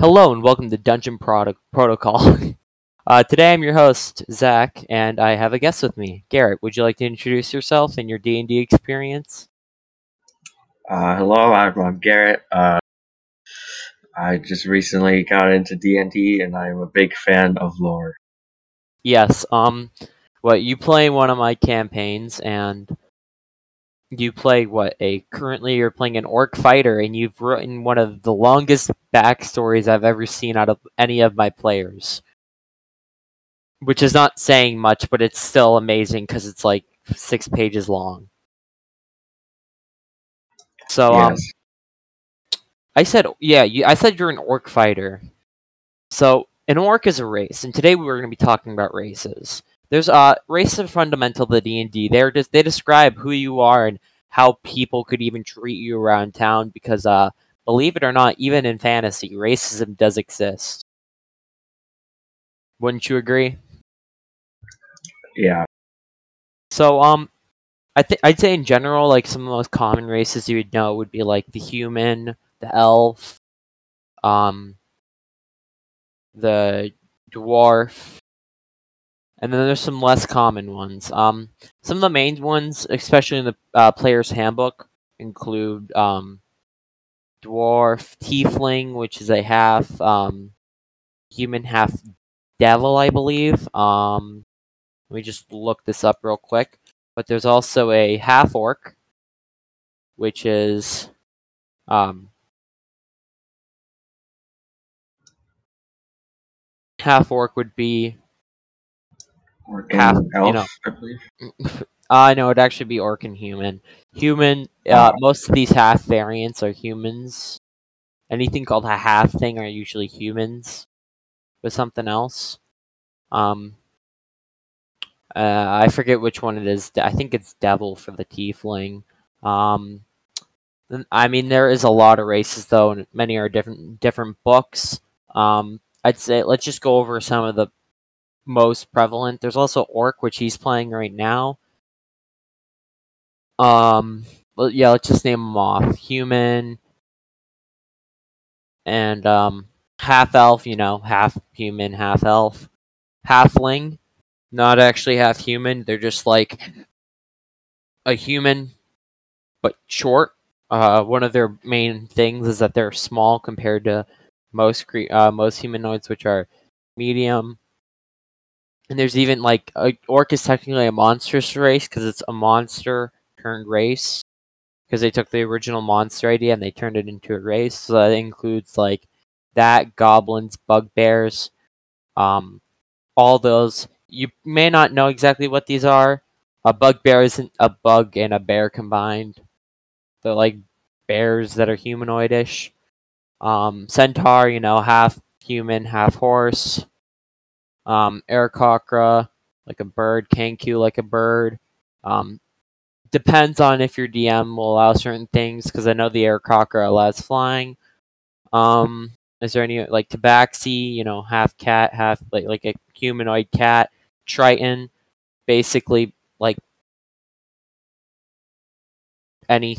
Hello and welcome to Dungeon Product Protocol. uh, today I'm your host Zach, and I have a guest with me, Garrett. Would you like to introduce yourself and your D and D experience? Uh, hello, I'm, I'm Garrett. Uh, I just recently got into D and D, and I'm a big fan of lore. Yes. Um. What you play one of my campaigns, and you play what a currently you're playing an orc fighter, and you've written one of the longest backstories I've ever seen out of any of my players. Which is not saying much, but it's still amazing because it's like six pages long. So um, I said, yeah, you, I said you're an orc fighter. So an orc is a race, and today we were going to be talking about races. There's uh race are fundamental to D and D. They're just they describe who you are and how people could even treat you around town. Because uh, believe it or not, even in fantasy, racism does exist. Wouldn't you agree? yeah. So um, I think I'd say in general, like some of the most common races you would know would be like the human, the elf, um, the dwarf, and then there's some less common ones. Um, some of the main ones, especially in the uh, player's handbook, include um, dwarf, tiefling, which is a half um, human, half devil, I believe. Um, let me just look this up real quick. But there's also a half orc, which is um, half orc would be Or Half, an you elf, know. I believe. I know it'd actually be orc and human. Human. Uh, most of these half variants are humans. Anything called a half thing are usually humans with something else. Um. Uh, I forget which one it is. I think it's devil for the tiefling. Um. I mean, there is a lot of races though, and many are different different books. Um, I'd say let's just go over some of the most prevalent. There's also orc, which he's playing right now. Um, well, yeah, let's just name them off. Human and um, half elf. You know, half human, half elf. Halfling, not actually half human. They're just like a human, but short. Uh, one of their main things is that they're small compared to most cre- uh, most humanoids, which are medium. And there's even like a orc is technically a monstrous race because it's a monster turned race because they took the original monster idea and they turned it into a race. So that includes like that goblins, bugbears, um, all those. You may not know exactly what these are. A bugbear isn't a bug and a bear combined. They're like bears that are humanoidish. Um, centaur, you know, half human, half horse. Um, Aarakocra, like a bird. Kenku, like a bird. Um, depends on if your DM will allow certain things, because I know the Aarakocra allows flying. Um, is there any like Tabaxi, you know, half cat, half like like a humanoid cat. Triton, basically like any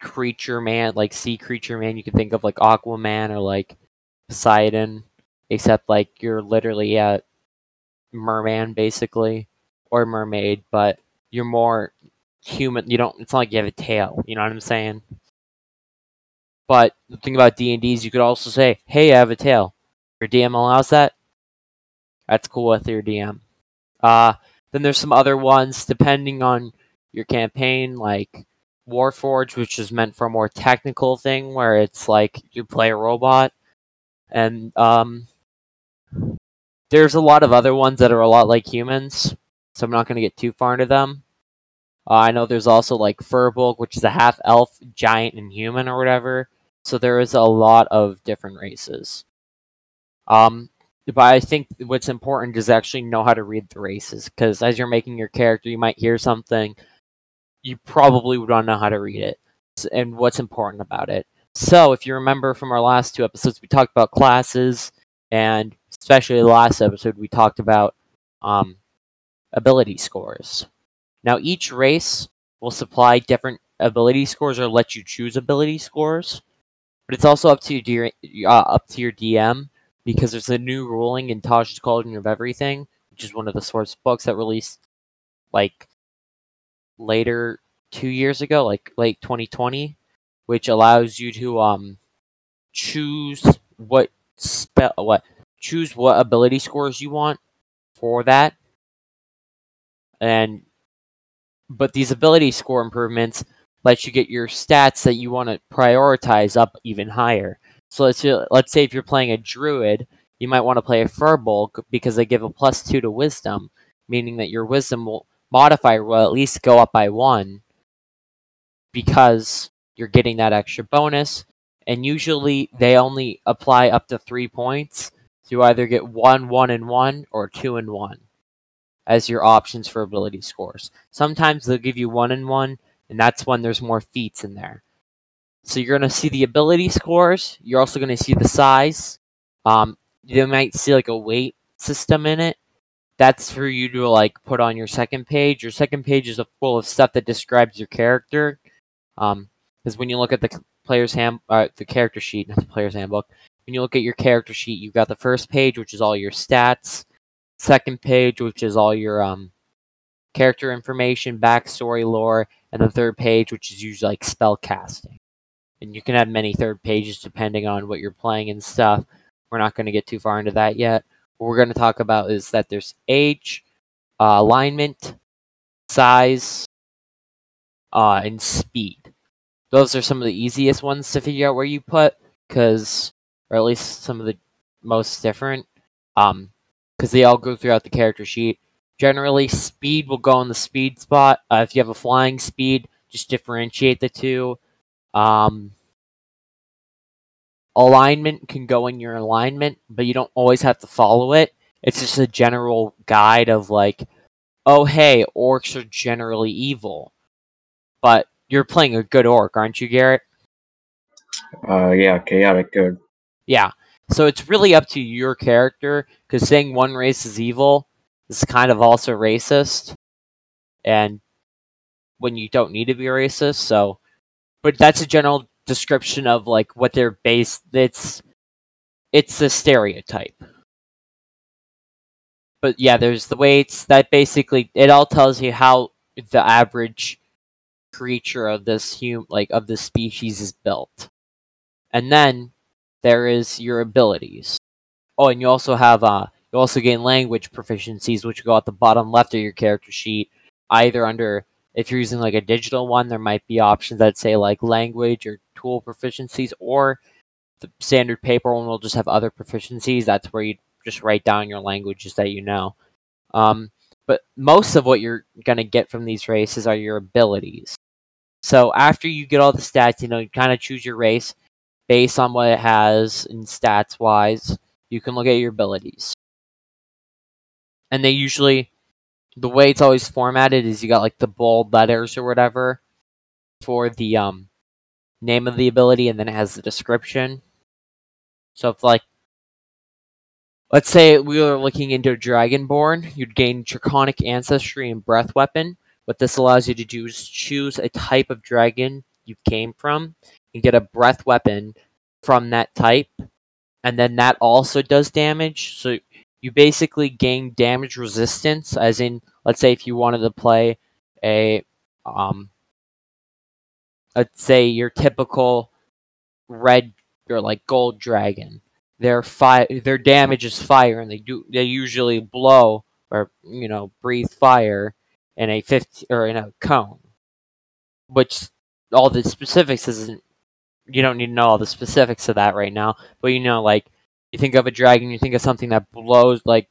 creature man, like sea creature man, you can think of like Aquaman or like Poseidon, except like you're literally a merman basically, or mermaid, but you're more human. You don't. It's not like you have a tail. You know what I'm saying? But the thing about D and D is you could also say, "Hey, I have a tail." Your DM allows that. That's cool with your DM. Uh, then there's some other ones depending on your campaign, like Warforged, which is meant for a more technical thing where it's like you play a robot, and um, there's a lot of other ones that are a lot like humans, so I'm not going to get too far into them. Uh, I know there's also like Firbolg, which is a half elf, giant, and human or whatever. So there is a lot of different races. Um, but I think what's important is actually know how to read the races because as you're making your character, you might hear something, you probably would want to know how to read it and what's important about it. So if you remember from our last two episodes, we talked about classes, and especially the last episode, we talked about um, ability scores. Now each race will supply different ability scores or let you choose ability scores. but it's also up to your uh, up to your DM because there's a new ruling in Tasha's Cauldron of Everything, which is one of the source books that released like later two years ago, like late 2020, which allows you to um choose what spell what choose what ability scores you want for that, and but these ability score improvements let you get your stats that you want to prioritize up even higher. So let's let's say if you're playing a druid, you might want to play a firbolg because they give a plus two to wisdom, meaning that your wisdom will modifier will at least go up by one because you're getting that extra bonus. And usually they only apply up to three points. You either get one, one, and one, or two and one as your options for ability scores. Sometimes they'll give you one and one, and that's when there's more feats in there. So you're going to see the ability scores. You're also going to see the size. Um, you might see like a weight system in it. That's for you to like put on your second page. Your second page is full of stuff that describes your character. Um, because when you look at the player's hand, uh, the character sheet, not the player's handbook. When you look at your character sheet, you've got the first page, which is all your stats. Second page, which is all your um character information, backstory, lore, and the third page, which is usually like spell casting. And you can have many third pages depending on what you're playing and stuff. We're not going to get too far into that yet. What we're going to talk about is that there's age, uh, alignment, size, uh, and speed. Those are some of the easiest ones to figure out where you put, because, or at least some of the most different, um, because they all go throughout the character sheet. Generally, speed will go in the speed spot. Uh, if you have a flying speed, just differentiate the two. Um, alignment can go in your alignment, but you don't always have to follow it. It's just a general guide of like, oh hey, orcs are generally evil. But you're playing a good orc, aren't you, Garrett? Uh, yeah, chaotic good. Yeah. So it's really up to your character, because saying one race is evil is kind of also racist, and when you don't need to be racist. So, but that's a general description of like what they're based. It's it's a stereotype. But yeah, there's the weights that basically it all tells you how the average creature of this hum like of this species is built. And then there is your abilities. Oh, and you also have uh you also gain language proficiencies, which go at the bottom left of your character sheet, either under if you're using like a digital one, there might be options that say like language or tool proficiencies, or the standard paper one will just have other proficiencies. That's where you just write down your languages that you know. Um, but most of what you're gonna get from these races are your abilities. So after you get all the stats, you know, you kind of choose your race based on what it has in stats wise. You can look at your abilities and they usually the way it's always formatted is you got like the bold letters or whatever for the um name of the ability and then it has the description. So if like let's say we were looking into Dragonborn, you'd gain Draconic Ancestry and Breath Weapon. What this allows you to do is choose a type of dragon you came from and get a breath weapon from that type. And then that also does damage. So you basically gain damage resistance, as in, let's say if you wanted to play a, um, let's say your typical red or like gold dragon, their fire, their damage is fire, and they do they usually blow or you know breathe fire in a 50 or in a cone, which all the specifics isn't. You don't need to know all the specifics of that right now, but you know like you think of a dragon, you think of something that blows like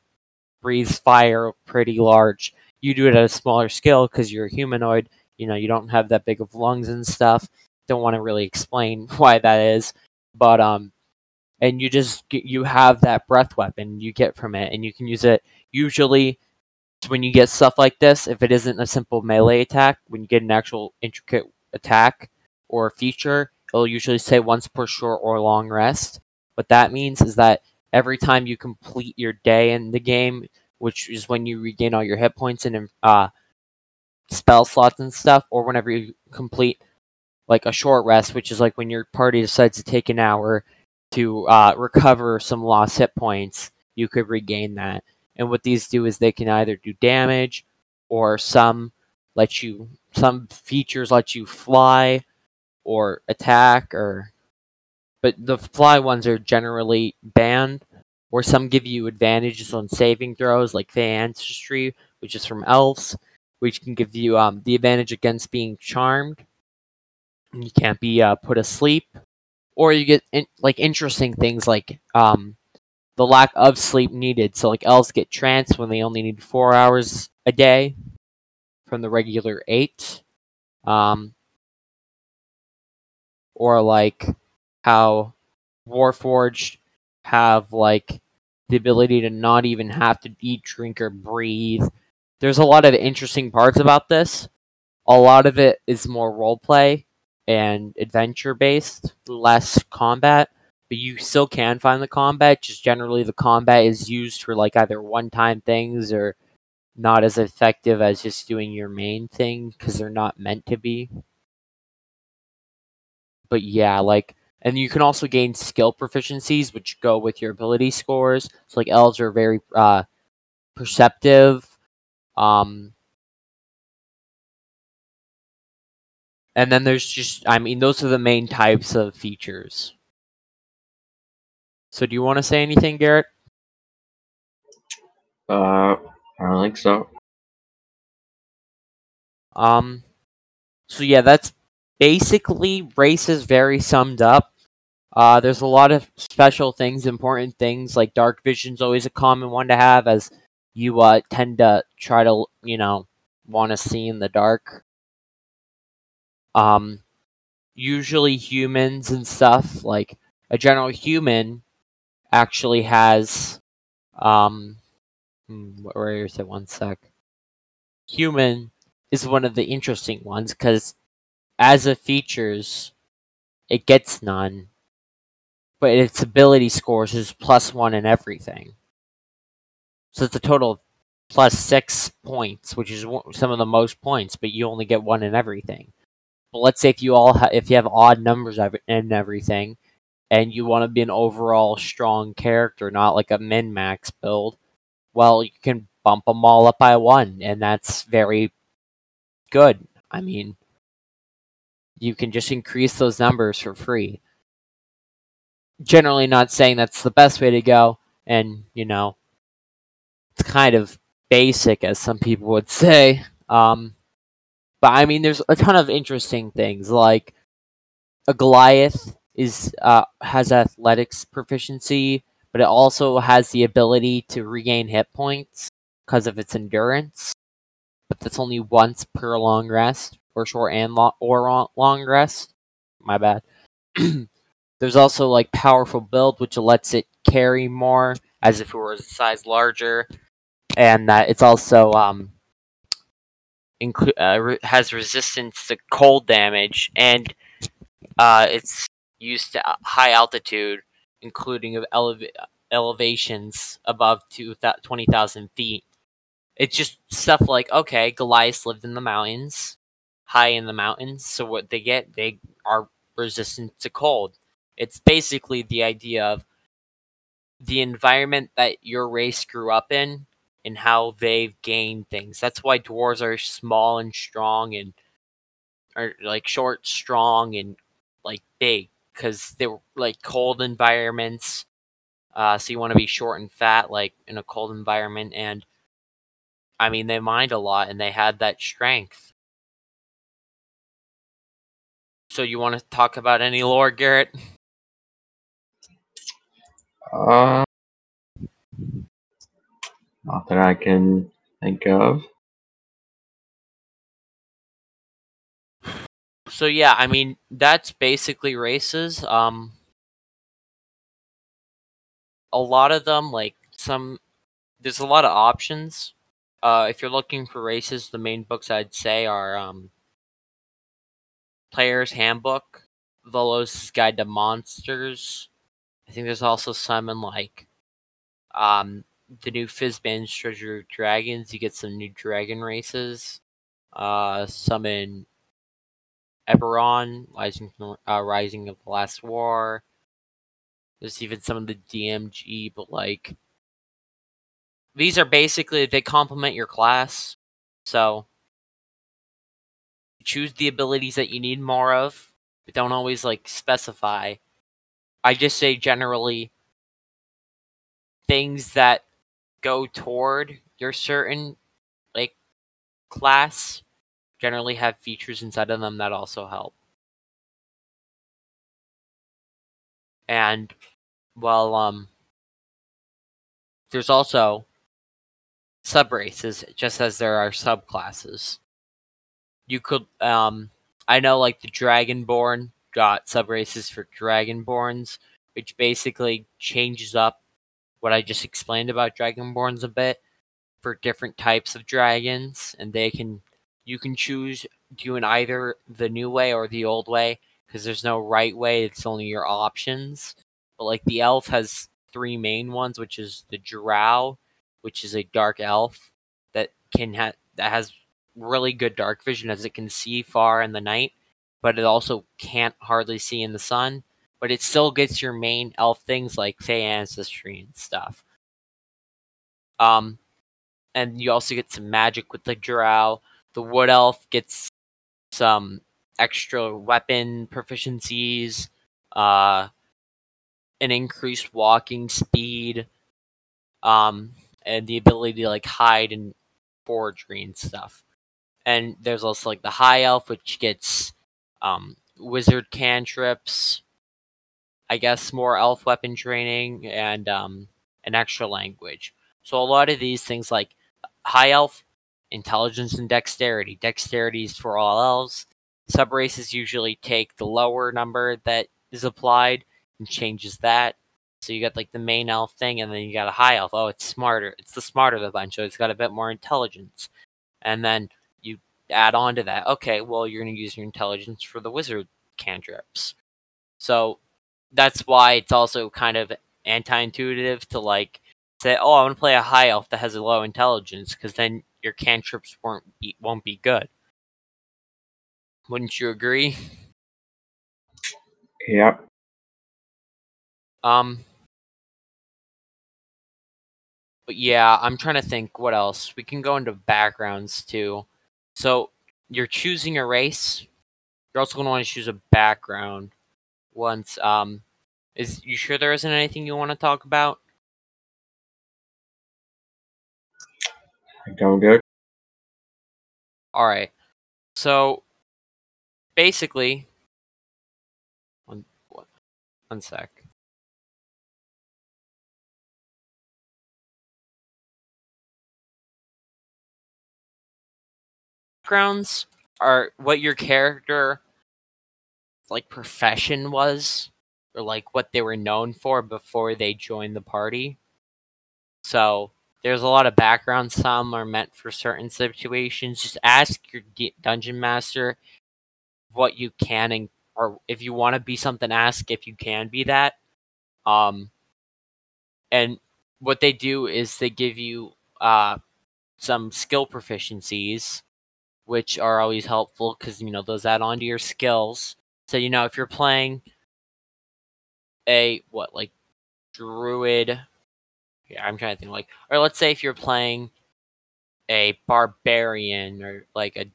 breathes fire pretty large. You do it at a smaller scale because you're a humanoid. You know, you don't have that big of lungs and stuff. Don't want to really explain why that is, but um, and you just get, you have that breath weapon you get from it, and you can use it usually when you get stuff like this. If it isn't a simple melee attack, when you get an actual intricate attack or feature, it'll usually say once per short or long rest. What that means is that every time you complete your day in the game, which is when you regain all your hit points and uh, spell slots and stuff, or whenever you complete like a short rest, which is like when your party decides to take an hour to uh, recover some lost hit points, you could regain that. And what these do is they can either do damage or some let you some features let you fly or attack or but the fly ones are generally banned or some give you advantages on saving throws like Fey Ancestry, which is from elves, which can give you um, the advantage against being charmed. You can't be uh, put asleep, or you get in, like interesting things like um, the lack of sleep needed. So like elves get trance when they only need four hours a day from the regular eight. Um, or like how Warforged have like the ability to not even have to eat, drink, or breathe. There's a lot of interesting parts about this. A lot of it is more roleplay and adventure based, less combat. But you still can find the combat. Just generally, the combat is used for like either one time things or not as effective as just doing your main thing because they're not meant to be. But yeah, like and you can also gain skill proficiencies, which go with your ability scores. So, like elves are very uh, perceptive. Um, and then there's just, I mean, those are the main types of features. So, do you want to say anything, Garrett? Uh, I don't think so. Um, so yeah, that's basically race is very summed up. Uh, there's a lot of special things, important things, like dark vision's always a common one to have, as you uh, tend to try to, you know, want to see in the dark. Um, usually humans and stuff, like a general human, actually has, um, hmm, where is it? One sec. Human is one of the interesting ones because, as a features, it gets none but its ability scores is plus one in everything. So it's a total of plus six points, which is some of the most points, but you only get one in everything. But let's say if you all ha- if you have odd numbers in everything, and you want to be an overall strong character, not like a min max build, well, you can bump them all up by one, and that's very good. I mean, you can just increase those numbers for free generally not saying that's the best way to go, and you know, it's kind of basic, as some people would say. Um, but I mean, there's a ton of interesting things like a Goliath is uh, has athletics proficiency, but it also has the ability to regain hit points because of its endurance. But that's only once per long rest, or short and long or long rest. My bad. There's also like powerful build, which lets it carry more as if it were a size larger, and that it's also um, inclu- uh, re- has resistance to cold damage, and uh, it's used to high altitude, including eleva- elevations above 20,000 feet. It's just stuff like okay, Goliath lived in the mountains, high in the mountains, so what they get, they are resistant to cold. It's basically the idea of the environment that your race grew up in and how they've gained things. That's why dwarves are small and strong and are like short, strong, and like big because they're like cold environments. Uh, so you want to be short and fat, like in a cold environment, and I mean they mined a lot and they had that strength. So you want to talk about any lore, Garrett? Uh, not that I can think of. So yeah, I mean that's basically races. Um, a lot of them, like some, there's a lot of options. Uh, if you're looking for races, the main books I'd say are um, Player's Handbook, Volo's Guide to Monsters, I think there's also some in like um the new Fizban's Treasure of Dragons. You get some new dragon races. Uh, some in Eberron, Rising, uh, Rising of the Last War. There's even some of the DMG, but like these are basically they complement your class. So choose the abilities that you need more of, but don't always like specify. I just say generally things that go toward your certain like class generally have features inside of them that also help. And well um there's also sub races just as there are subclasses. You could um I know like the Dragonborn got sub races for Dragonborns, which basically changes up what I just explained about Dragonborns a bit for different types of dragons, and they can you can choose doing either the new way or the old way because there's no right way; it's only your options. But like the elf has three main ones, which is the Drow, which is a dark elf that can ha- that has really good dark vision as it can see far in the night, but it also can't hardly see in the sun. But it still gets your main elf things like Fey ancestry and stuff. Um, and you also get some magic with the Drow. The Wood Elf gets some extra weapon proficiencies, uh, an increased walking speed, um, and the ability to like hide in forgery and stuff. And there's also like the High Elf, which gets um, wizard cantrips, I guess more elf weapon training, and um, an extra language. So a lot of these things like High Elf, intelligence and dexterity. Dexterity is for all elves. Sub races usually take the lower number that is applied and changes that. So you got like the main elf thing, and then you got a high elf. Oh, it's smarter. It's the smarter of the bunch, so it's got a bit more intelligence. And then add on to that. Okay, well you're gonna use your intelligence for the wizard cantrips. So that's why it's also kind of anti-intuitive to like say, "Oh, I want to play a high elf that has a low intelligence," because then your cantrips won't be, won't be good. Wouldn't you agree? Yep. Um. But yeah, I'm trying to think what else. We can go into backgrounds too. So you're choosing a race. You're also going to want to choose a background. Once, um, is you sure there isn't anything you want to talk about? I'm going good. All right. So basically, one, one sec. Backgrounds are what your character like profession was or like what they were known for before they joined the party. So there's a lot of background. Some are meant for certain situations. Just ask your d- dungeon master what you can and or if you want to be something. Ask if you can be that. Um, and what they do is they give you uh some skill proficiencies, which are always helpful because you know those add on to your skills. So you know if you're playing a what like druid yeah, I'm trying to think like, or let's say if you're playing a barbarian or like a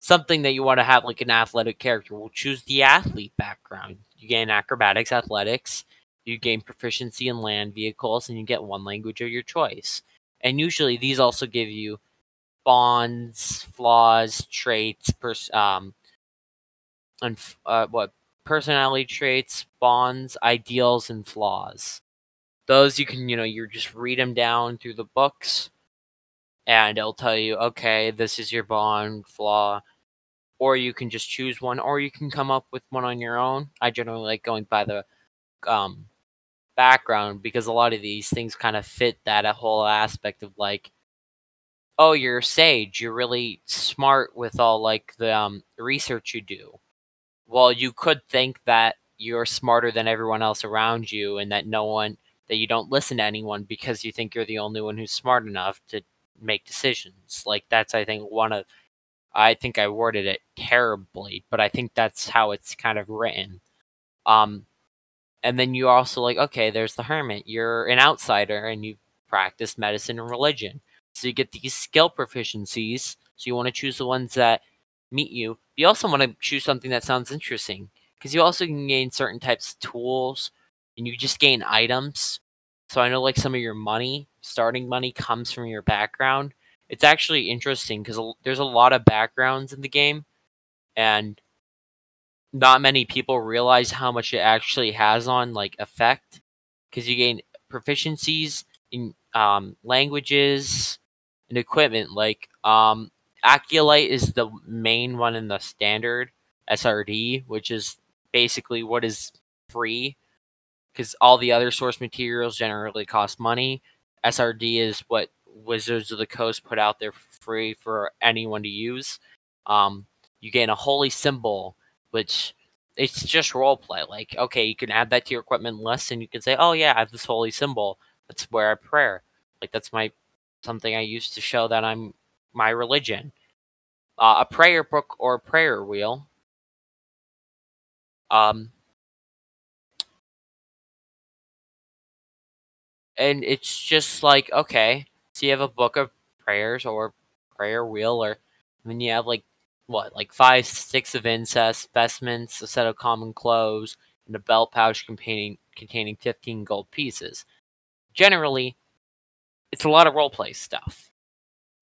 something that you want to have like an athletic character, we'll choose the athlete background. You gain acrobatics, athletics, you gain proficiency in land vehicles, and you get one language of your choice. And usually these also give you bonds, flaws, traits, pers- um, and uh, what personality traits, bonds, ideals, and flaws. Those you can, you know, you just read them down through the books, and it'll tell you, okay, this is your bond flaw. Or you can just choose one, or you can come up with one on your own. I generally like going by the um, background because a lot of these things kind of fit that whole aspect of like, oh, you're a sage. You're really smart with all like the um, research you do. Well, you could think that you're smarter than everyone else around you, and that no one that you don't listen to anyone because you think you're the only one who's smart enough to make decisions. Like that's I think one of I think I worded it terribly, but I think that's how it's kind of written. Um, and then you also like, okay, there's the hermit. You're an outsider and you practice medicine and religion. So you get these skill proficiencies. So you want to choose the ones that meet you. You also want to choose something that sounds interesting because you also can gain certain types of tools and you just gain items. So I know like some of your money, starting money comes from your background. It's actually interesting because there's a lot of backgrounds in the game and not many people realize how much it actually has on like effect because you gain proficiencies in um, languages and equipment like um, Acolyte is the main one in the standard SRD, which is basically what is free because all the other source materials generally cost money. SRD is what Wizards of the Coast put out there free for anyone to use. Um, you gain a holy symbol, which it's just roleplay. Like, okay, you can add that to your equipment list, and you can say, "Oh yeah, I have this holy symbol. That's where I pray. Like that's my something I use to show that I'm my religion." Uh, a prayer book or prayer wheel. Um, and it's just like okay, so you have a book of prayers or prayer wheel, or and then you have like what, like five sticks of incest, vestments, a set of common clothes, and a belt pouch containing containing fifteen gold pieces. Generally, it's a lot of roleplay stuff.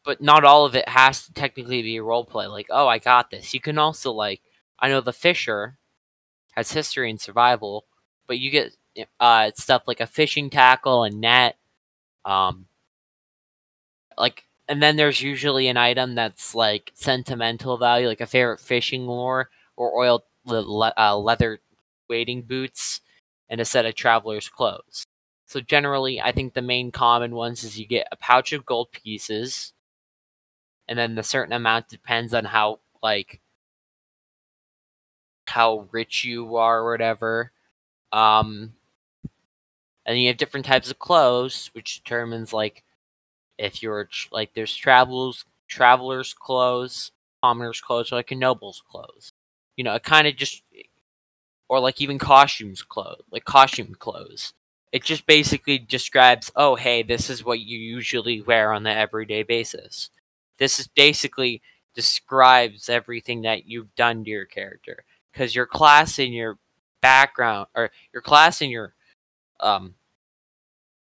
But not all of it has to technically be roleplay. Like, oh, I got this. You can also like, I know the Fisher has history and survival, but you get uh, stuff like a fishing tackle and net. Um, like and then there's usually an item that's like sentimental value, like a favorite fishing lure or oiled le- uh, leather wading boots, and a set of traveler's clothes. So generally, I think the main common ones is you get a pouch of gold pieces, and then the certain amount depends on how like how rich you are or whatever. Um, and you have different types of clothes, which determines like if you're like there's travelers travelers clothes, commoners clothes, or like a noble's clothes. You know, it kind of just or like even costumes clothes, like costume clothes. It just basically describes, oh hey, this is what you usually wear on the everyday basis. This is basically describes everything that you've done to your character because your class and your background or your class and your um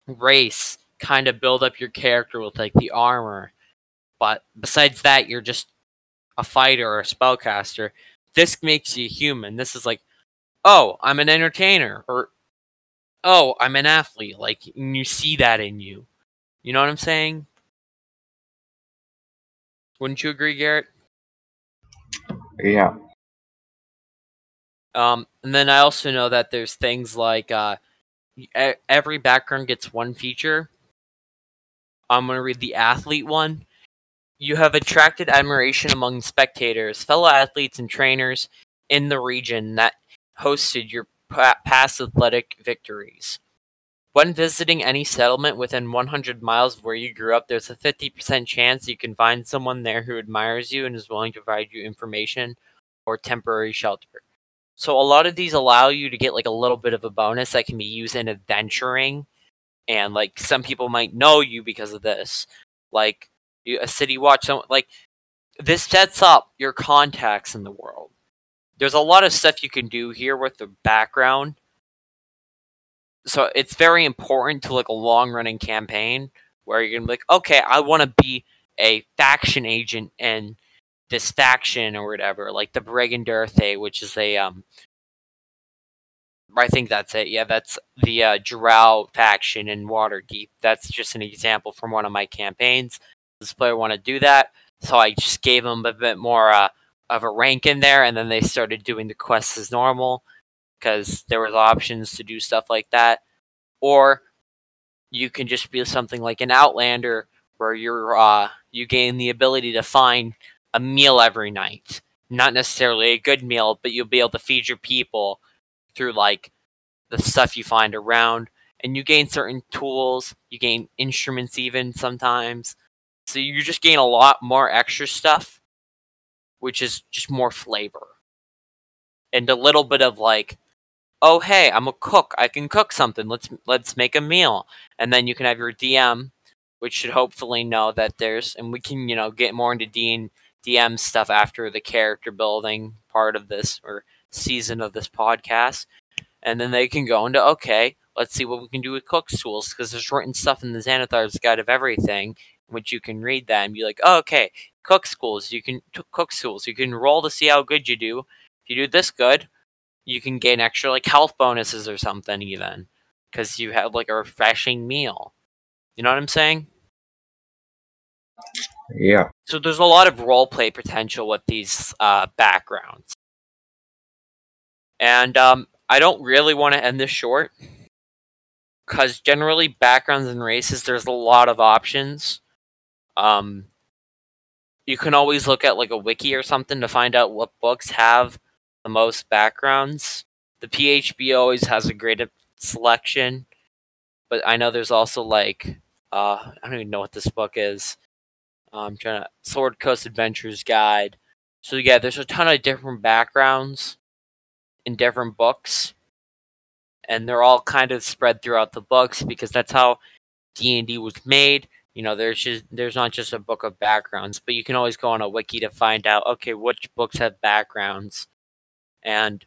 race kind of build up your character with like the armor. But besides that, you're just a fighter or a spellcaster. This makes you human. This is like, oh, I'm an entertainer, or oh, I'm an athlete. Like, you see that in you. You know what I'm saying? Wouldn't you agree, Garrett? Yeah. Um, and then I also know that there's things like uh, every background gets one feature, I'm going to read the athlete one. You have attracted admiration among spectators, fellow athletes, and trainers in the region that hosted your past athletic victories. When visiting any settlement within 100 miles of where you grew up, there's a 50% chance you can find someone there who admires you and is willing to provide you information or temporary shelter. So a lot of these allow you to get like a little bit of a bonus that can be used in adventuring and like some people might know you because of this like a city watch someone like this sets up your contacts in the world there's a lot of stuff you can do here with the background so it's very important to like a long running campaign where you're gonna be like okay i want to be a faction agent in this faction or whatever like the Bregan D'aerthe, which is a um I think that's it. Yeah, that's the uh, Drow faction in Waterdeep. That's just an example from one of my campaigns. This player want to do that, so I just gave him a bit more uh, of a rank in there, and then they started doing the quests as normal because there was options to do stuff like that. Or you can just be something like an Outlander, where you're uh, you gain the ability to find a meal every night. Not necessarily a good meal, but you'll be able to feed your people through like the stuff you find around and you gain certain tools you gain instruments even sometimes so you just gain a lot more extra stuff which is just more flavor. And a little bit of like, oh hey, I'm a cook. I can cook something. Let's let's make a meal. And then you can have your DM, which should hopefully know that there's and we can, you know, get more into D DM stuff after the character building part of this or season of this podcast. And then they can go into okay, let's see what we can do with cook tools because there's written stuff in the Xanathar's Guide of Everything, which you can read that and be like, oh, okay, cook's tools. You can t- cook's tools. You can roll to see how good you do. If you do this good, you can gain extra like health bonuses or something even because you have like a refreshing meal. You know what I'm saying? Yeah. So there's a lot of role play potential with these uh, backgrounds, and um, I don't really want to end this short because generally backgrounds and races there's a lot of options. Um, you can always look at like a wiki or something to find out what books have the most backgrounds. The PHB always has a great selection, but I know there's also like uh, I don't even know what this book is. I'm trying to Sword Coast Adventures Guide. So yeah, there's a ton of different backgrounds in different books, and they're all kind of spread throughout the books because that's how D and D was made. You know, there's just there's not just a book of backgrounds, but you can always go on a wiki to find out okay which books have backgrounds, and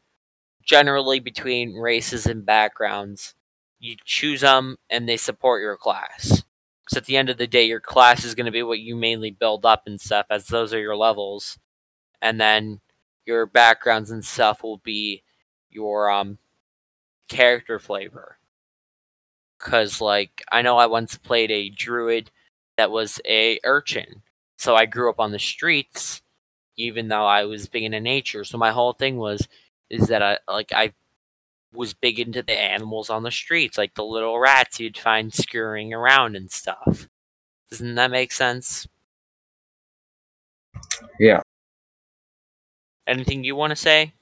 generally between races and backgrounds, you choose them and they support your class. Because at the end of the day, your class is going to be what you mainly build up and stuff, as those are your levels, and then your backgrounds and stuff will be your um character flavor. Cause like I know I once played a druid that was a urchin, so I grew up on the streets, even though I was big into nature. So my whole thing was is that I like I was big into the animals on the streets, like the little rats you'd find scurrying around and stuff. Doesn't that make sense? Yeah. Anything you want to say?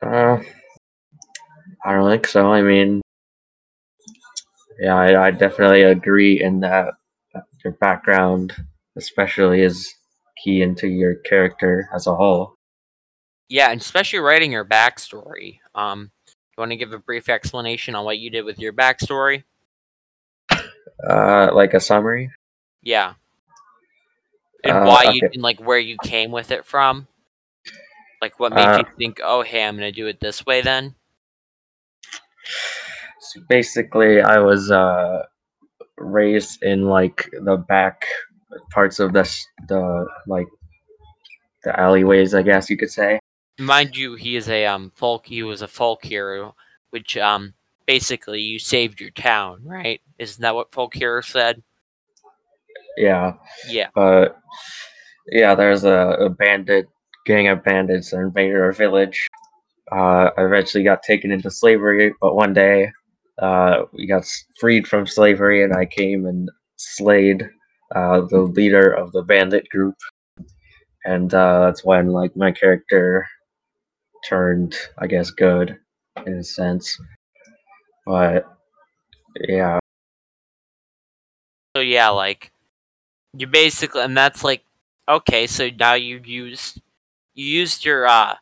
Uh, I don't think so. I mean, yeah, I, I definitely agree in that your background, especially, is key into your character as a whole. Yeah, and especially writing your backstory. Um, you want to give a brief explanation on what you did with your backstory? Uh, like a summary. Yeah. And Uh, why you and like where you came with it from? Like what made Uh, you think, oh hey, I'm gonna do it this way then? So basically, I was uh raised in like the back parts of the the like the alleyways, I guess you could say. Mind you, he is a um folk he was a folk hero, which um basically you saved your town, right? Isn't that what folk hero said? Yeah, Yeah. but yeah, there's a, a bandit gang of bandits that invaded our village. Uh, I eventually got taken into slavery, but one day uh, we got freed from slavery, and I came and slayed uh, the leader of the bandit group, and uh, that's when like my character turned, I guess, good in a sense. But yeah, So yeah, like you basically and that's like okay, so now you used you used your uh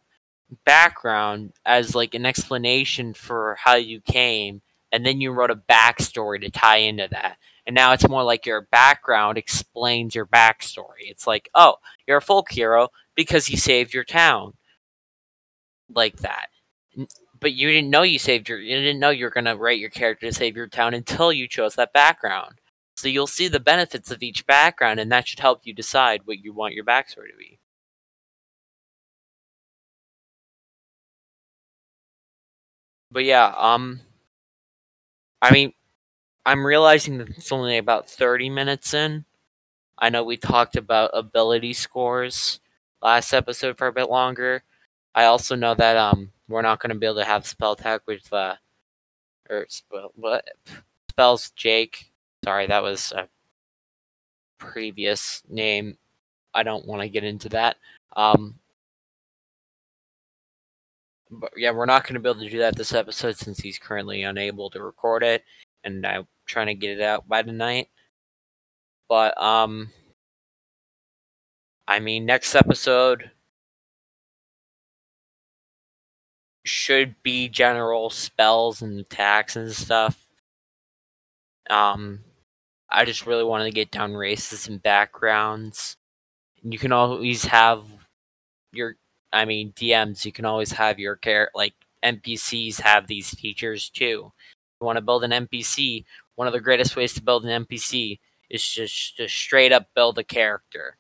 background as like an explanation for how you came and then you wrote a backstory to tie into that. And now it's more like your background explains your backstory. It's like, oh, you're a folk hero because you saved your town. Like that. But you didn't know you saved your you didn't know you were gonna write your character to save your town until you chose that background. So you'll see the benefits of each background, and that should help you decide what you want your backstory to be. But yeah, um, I mean, I'm realizing that it's only about 30 minutes in. I know we talked about ability scores last episode for a bit longer. I also know that um we're not going to be able to have spell tag with uh or spell what spells Jake. Sorry, that was a previous name. I don't want to get into that. Um, but yeah, we're not going to be able to do that this episode since he's currently unable to record it, and I'm trying to get it out by tonight. But um, I mean, next episode should be general spells and attacks and stuff. Um, I just really wanted to get down races and backgrounds. You can always have your, I mean, DMs. You can always have your care like NPCs have these features too. You want to build an NPC. One of the greatest ways to build an NPC is just to straight up build a character,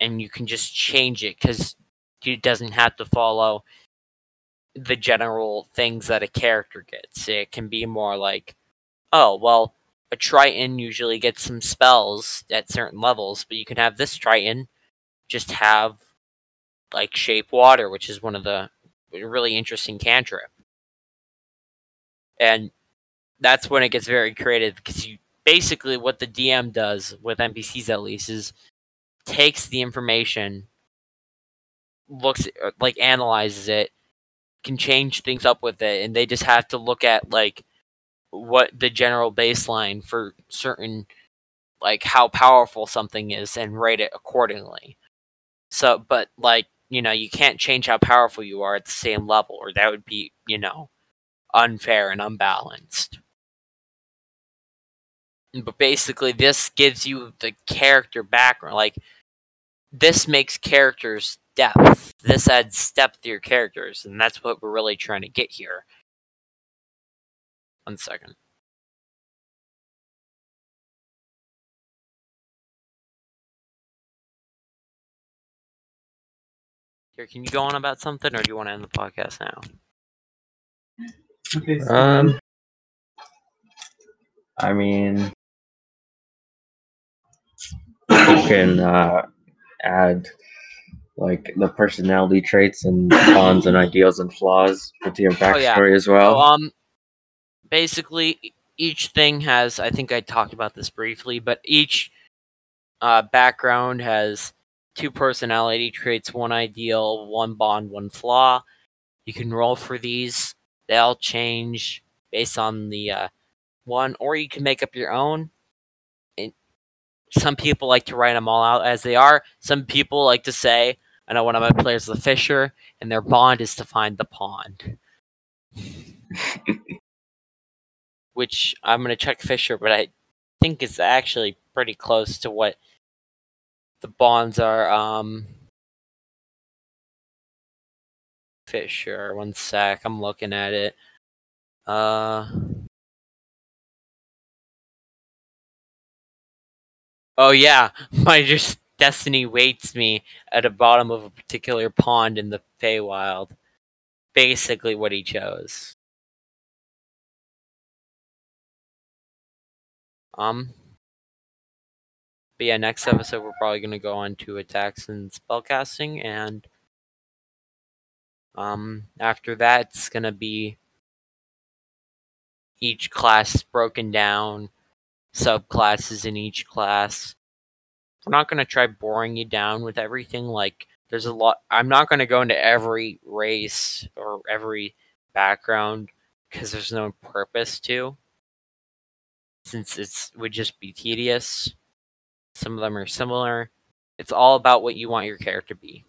and you can just change it because it doesn't have to follow the general things that a character gets. It can be more like, oh, well, a Triton usually gets some spells at certain levels, but you can have this Triton just have like shape water, which is one of the really interesting cantrip. And that's when it gets very creative because you basically what the DM does with NPCs at least is takes the information, looks uh, like analyzes it, can change things up with it, and they just have to look at like what the general baseline for certain like how powerful something is and rate it accordingly. So, but like you know, you can't change how powerful you are at the same level, or that would be you know unfair and unbalanced. But basically, this gives you the character background. Like, this makes characters depth. This adds depth to your characters, and that's what we're really trying to get here. One second. Here, can you go on about something, or do you want to end the podcast now? Okay. Um. I mean, you can uh, add like the personality traits and bonds and ideals and flaws into your backstory Oh, yeah. as well. So, um, basically, each thing has. I think I talked about this briefly, but each uh, background has two personality traits, one ideal, one bond, one flaw. You can roll for these. They all change based on the uh, one, or you can make up your own. And some people like to write them all out as they are. Some people like to say, I know one of my players is a fisher, and their bond is to find the pond. which I'm gonna check Fisher, but I think it's actually pretty close to what the bonds are. Um, Fisher, one sec, I'm looking at it. Uh, oh yeah, my just destiny waits me at the bottom of a particular pond in the Feywild. Basically, what he chose. Um, but yeah, next episode we're probably gonna go on to attacks and spellcasting, and um, after that it's gonna be each class broken down, subclasses in each class. We're not gonna try boring you down with everything. Like, there's a lot. I'm not gonna go into every race or every background because there's no purpose to since it's would just be tedious. Some of them are similar. It's all about what you want your character to be.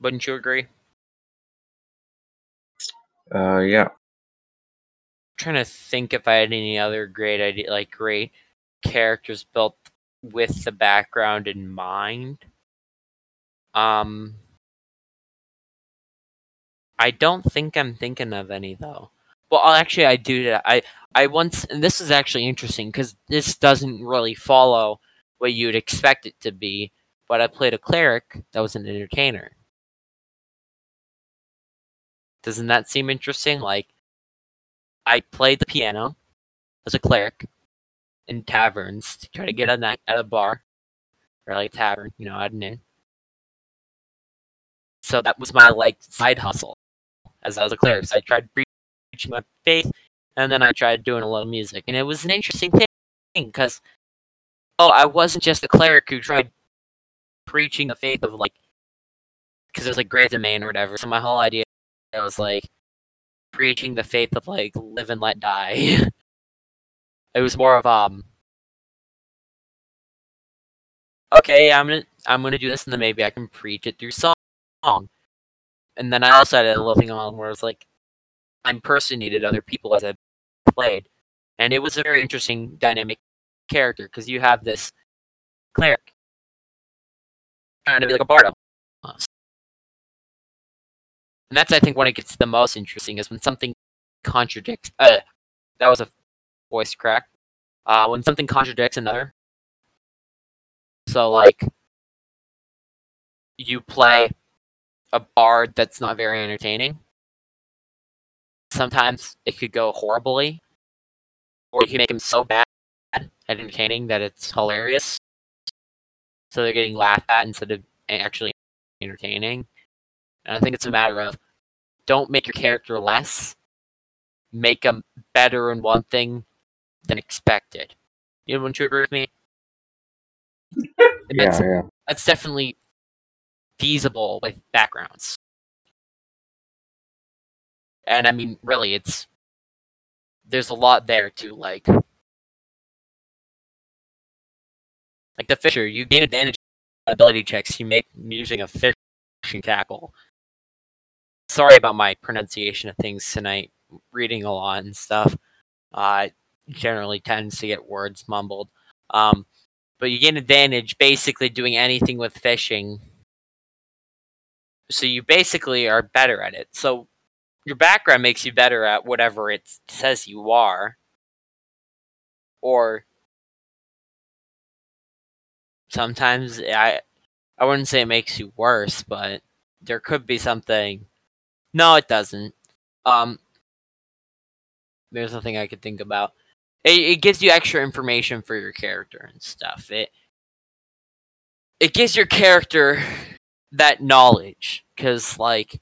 Wouldn't you agree? Uh, yeah. trying to think if I had any other great idea, like great characters built with the background in mind. Um, I don't think I'm thinking of any though. Well, actually, I do. I I once, and this is actually interesting because this doesn't really follow what you'd expect it to be. But I played a cleric that was an entertainer. Doesn't that seem interesting? Like, I played the piano as a cleric in taverns to try to get a night at a bar or like a tavern, you know, at an inn. So that was my like side hustle as I was a cleric. So I tried preaching my faith, and then I tried doing a little music, and it was an interesting thing because oh, I wasn't just a cleric who tried preaching the faith of like because it was like Grave Domain or whatever. So my whole idea was like preaching the faith of like live and let die. it was more of um okay, I'm gonna I'm gonna do this, and then maybe I can preach it through song. And then I also had a little thing on where I was like, I impersonated other people as I played, and it was a very interesting dynamic character because you have this cleric trying to be like a bard. And that's I think when it gets the most interesting is when something contradicts. Uh, that was a voice crack. Uh, when something contradicts another. So like, you play a bard that's not very entertaining. Sometimes it could go horribly, or you can make them so bad at entertaining that it's hilarious. So they're getting laughed at instead of actually entertaining. And I think it's a matter of don't make your character less, make them better in one thing than expected. You know, wouldn't you agree with me? And Yeah, that's, yeah. that's definitely feasible with backgrounds. And I mean, really, it's there's a lot there to like. Like the fisher, you gain advantage ability checks you make using a fishing tackle. Sorry about my pronunciation of things tonight. Reading a lot and stuff. Uh, generally tends to get words mumbled. Um, but you gain advantage basically doing anything with fishing. So you basically are better at it. So your background makes you better at whatever it says you are. Or sometimes I I wouldn't say it makes you worse, but there could be something. No, it doesn't. Um, there's nothing I could think about. It, it gives you extra information for your character and stuff. It it gives your character that knowledge because like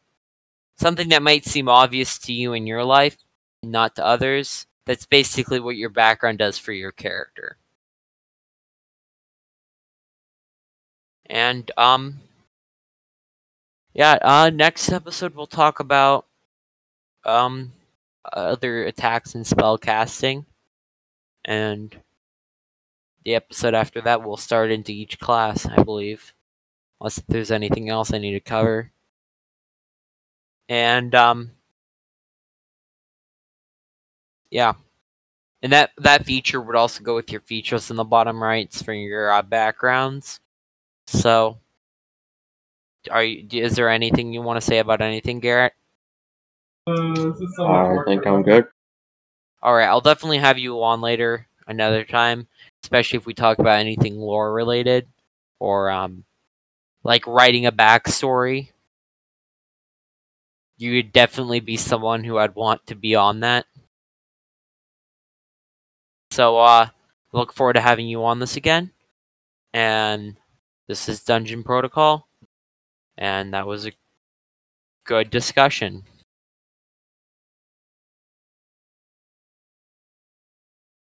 something that might seem obvious to you in your life, not to others. That's basically what your background does for your character. And um yeah, uh next episode we'll talk about um other attacks and spell casting. And the episode after that we'll start into each class, I believe. Unless there's anything else I need to cover. And um yeah. And that that feature would also go with your features in the bottom right for your uh, backgrounds. So, are you? Is there anything you want to say about anything, Garrett? I think I'm good. All right, I'll definitely have you on later, another time, especially if we talk about anything lore related or um, like writing a backstory. You would definitely be someone who I'd want to be on that. So, uh, look forward to having you on this again. And this is Dungeon Protocol. And that was a good discussion.